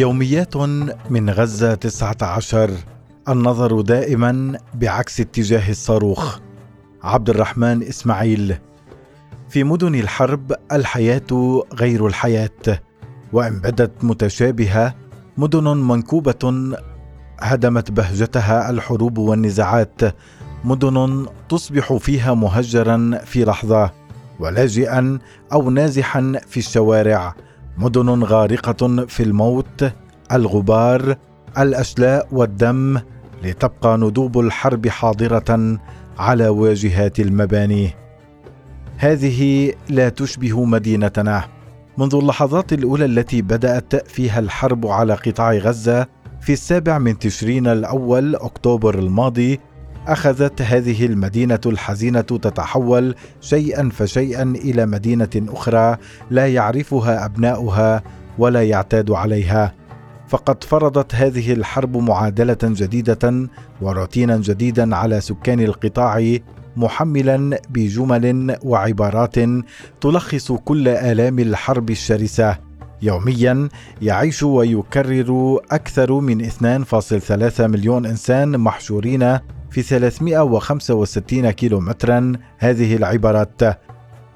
يوميات من غزة 19 النظر دائما بعكس اتجاه الصاروخ عبد الرحمن إسماعيل. في مدن الحرب الحياة غير الحياة وإن بدت متشابهة مدن منكوبة هدمت بهجتها الحروب والنزاعات. مدن تصبح فيها مهجرا في لحظة ولاجئا أو نازحا في الشوارع. مدن غارقة في الموت الغبار الاشلاء والدم لتبقى ندوب الحرب حاضرة على واجهات المباني. هذه لا تشبه مدينتنا. منذ اللحظات الأولى التي بدأت فيها الحرب على قطاع غزة في السابع من تشرين الأول أكتوبر الماضي أخذت هذه المدينة الحزينة تتحول شيئا فشيئا إلى مدينة أخرى لا يعرفها أبناؤها ولا يعتاد عليها. فقد فرضت هذه الحرب معادلة جديدة وروتينا جديدا على سكان القطاع محملا بجمل وعبارات تلخص كل آلام الحرب الشرسة. يوميا يعيش ويكرر أكثر من 2.3 مليون إنسان محشورين في 365 كيلومترا. هذه العبارات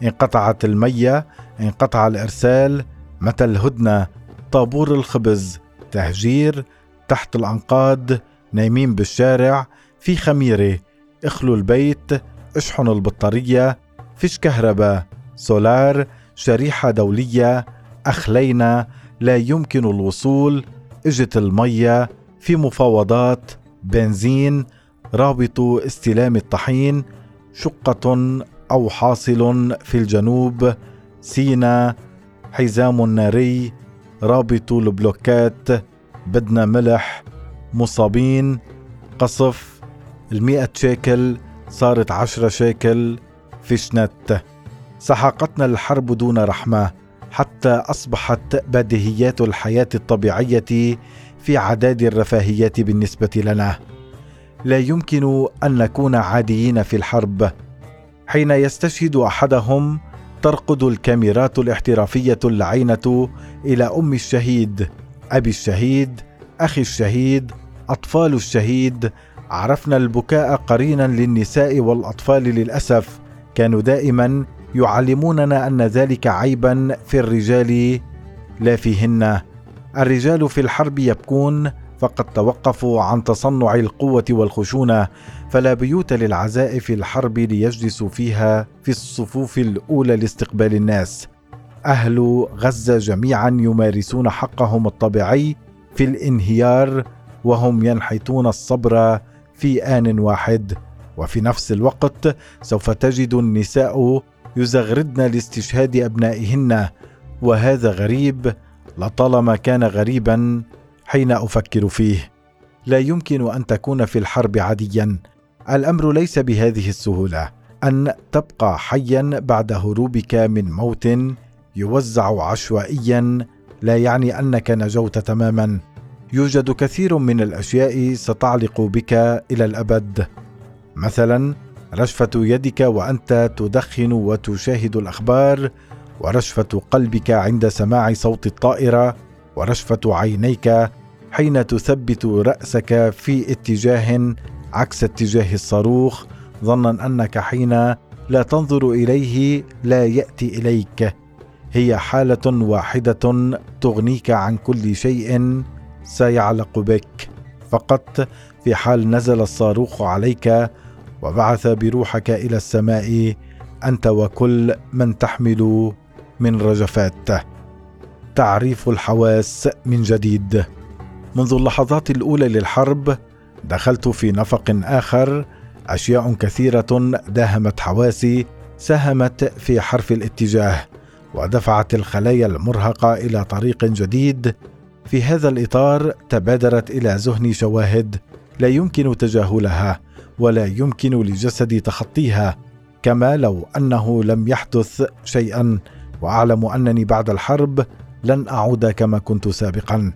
انقطعت المية انقطع الإرسال. متى الهدنة؟ طابور الخبز. تهجير تحت الأنقاض. نايمين بالشارع. في خميرة. اخلوا البيت. اشحنوا البطارية. فيش كهرباء. سولار. شريحة دولية. أخلينا. لا يمكن الوصول. اجت المية. في مفاوضات. بنزين. رابط استلام الطحين شقة أو حاصل في الجنوب سينا حزام ناري رابط البلوكات بدنا ملح مصابين قصف المئة شيكل صارت عشرة شيكل فيشنت. سحقتنا الحرب دون رحمة حتى أصبحت بديهيات الحياة الطبيعية في عداد الرفاهيات بالنسبة لنا. لا يمكن أن نكون عاديين في الحرب. حين يستشهد أحدهم ترقد الكاميرات الاحترافية اللعينة إلى أم الشهيد أبي الشهيد أخي الشهيد أطفال الشهيد. عرفنا البكاء قرينا للنساء والأطفال للأسف. كانوا دائما يعلموننا أن ذلك عيبا في الرجال لا فيهن. الرجال في الحرب يبكون فقد توقفوا عن تصنع القوة والخشونة فلا بيوت للعزاء في الحرب ليجلسوا فيها في الصفوف الأولى لاستقبال الناس. أهل غزة جميعا يمارسون حقهم الطبيعي في الانهيار وهم ينحتون الصبر في آن واحد. وفي نفس الوقت سوف تجد النساء يزغردن لاستشهاد أبنائهن وهذا غريب لطالما كان غريبا حين أفكر فيه لا يمكن أن تكون في الحرب عاديا. الأمر ليس بهذه السهولة. أن تبقى حيا بعد هروبك من موت يوزع عشوائيا لا يعني أنك نجوت تماما. يوجد كثير من الأشياء ستعلق بك إلى الأبد. مثلا رشفة يدك وأنت تدخن وتشاهد الأخبار ورشفة قلبك عند سماع صوت الطائرة ورشفة عينيك حين تثبت رأسك في اتجاه عكس اتجاه الصاروخ ظنا أنك حين لا تنظر إليه لا يأتي إليك. هي حالة واحدة تغنيك عن كل شيء سيعلق بك. فقط في حال نزل الصاروخ عليك وبعث بروحك إلى السماء أنت وكل من تحمل من رجفات. تعريف الحواس من جديد. منذ اللحظات الأولى للحرب دخلت في نفق آخر أشياء كثيرة داهمت حواسي ساهمت في حرف الاتجاه ودفعت الخلايا المرهقة إلى طريق جديد. في هذا الإطار تبادرت إلى ذهني شواهد لا يمكن تجاهلها ولا يمكن لجسدي تخطيها كما لو أنه لم يحدث شيئا وأعلم أنني بعد الحرب لن أعود كما كنت سابقا.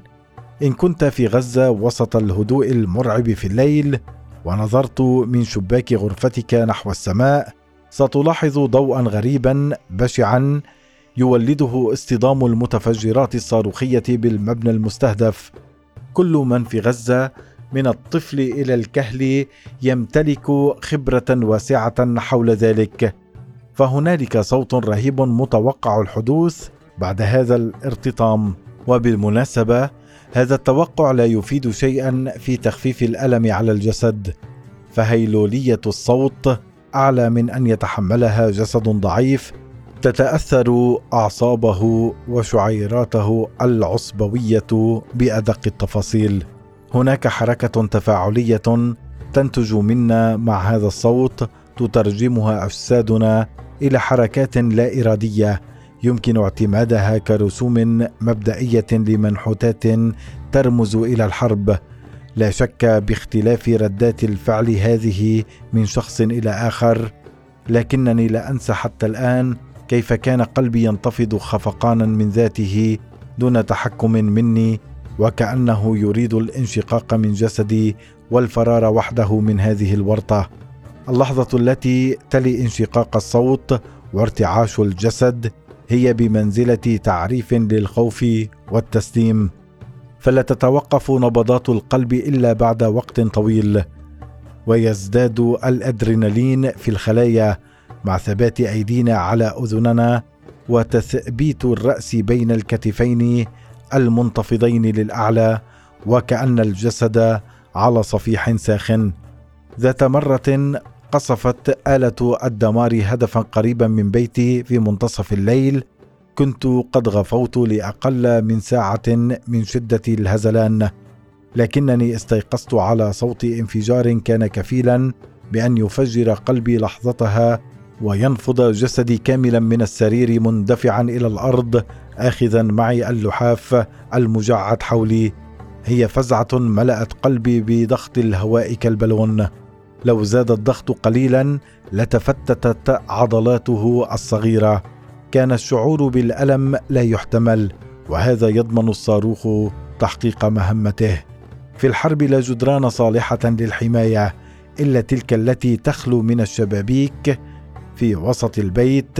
إن كنت في غزة وسط الهدوء المرعب في الليل ونظرت من شباك غرفتك نحو السماء ستلاحظ ضوءا غريبا بشعا يولده اصطدام المتفجرات الصاروخية بالمبنى المستهدف. كل من في غزة من الطفل إلى الكهل يمتلك خبرة واسعة حول ذلك. فهنالك صوت رهيب متوقع الحدوث بعد هذا الارتطام. وبالمناسبة هذا التوقع لا يفيد شيئا في تخفيف الألم على الجسد فهيلولية الصوت أعلى من أن يتحملها جسد ضعيف تتأثر أعصابه وشعيراته العصبوية بأدق التفاصيل. هناك حركة تفاعلية تنتج منا مع هذا الصوت تترجمها أجسادنا إلى حركات لا إرادية يمكن اعتمادها كرسوم مبدئية لمنحوتات ترمز إلى الحرب. لا شك باختلاف ردات الفعل هذه من شخص إلى آخر لكنني لا أنسى حتى الآن كيف كان قلبي ينتفض خفقانا من ذاته دون تحكم مني وكأنه يريد الانشقاق من جسدي والفرار وحده من هذه الورطة. اللحظة التي تلي انشقاق الصوت وارتعاش الجسد هي بمنزلة تعريف للخوف والتسليم. فلا تتوقف نبضات القلب إلا بعد وقت طويل. ويزداد الأدرينالين في الخلايا مع ثبات أيدينا على أذننا وتثبيت الرأس بين الكتفين المنتفضين للأعلى وكأن الجسد على صفيح ساخن. ذات مرة قصفت آلة الدمار هدفا قريبا من بيتي في منتصف الليل. كنت قد غفوت لأقل من ساعة من شدة الهزلان لكنني استيقظت على صوت انفجار كان كفيلا بأن يفجر قلبي لحظتها وينفض جسدي كاملا من السرير مندفعا إلى الأرض اخذا معي اللحاف المجعد حولي. هي فزعة ملأت قلبي بضغط الهواء كالبالون. لو زاد الضغط قليلا لتفتتت عضلاته الصغيرة. كان الشعور بالألم لا يحتمل وهذا يضمن الصاروخ تحقيق مهمته. في الحرب لا جدران صالحة للحماية إلا تلك التي تخلو من الشبابيك. في وسط البيت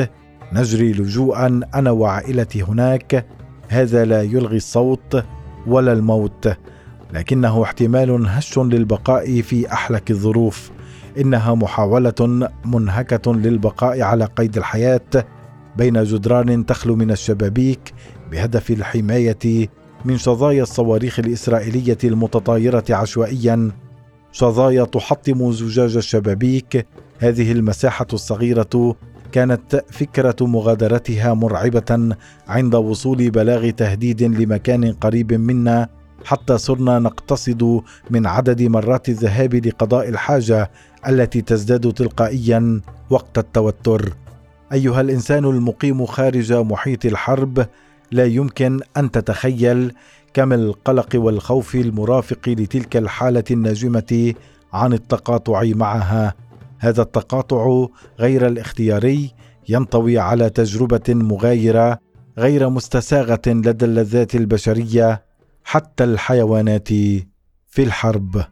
نجري لجوءا أنا وعائلتي هناك. هذا لا يلغي الصوت ولا الموت. لكنه احتمال هش للبقاء في أحلك الظروف. إنها محاولة منهكة للبقاء على قيد الحياة بين جدران تخلو من الشبابيك بهدف الحماية من شظايا الصواريخ الإسرائيلية المتطايرة عشوائيا. شظايا تحطم زجاج الشبابيك. هذه المساحة الصغيرة كانت فكرة مغادرتها مرعبة عند وصول بلاغ تهديد لمكان قريب منا حتى صرنا نقتصد من عدد مرات الذهاب لقضاء الحاجة التي تزداد تلقائيا وقت التوتر. أيها الإنسان المقيم خارج محيط الحرب لا يمكن أن تتخيل كم القلق والخوف المرافق لتلك الحالة الناجمة عن التقاطع معها. هذا التقاطع غير الاختياري ينطوي على تجربة مغايرة غير مستساغة لدى اللذات البشرية حتى الحيوانات في الحرب.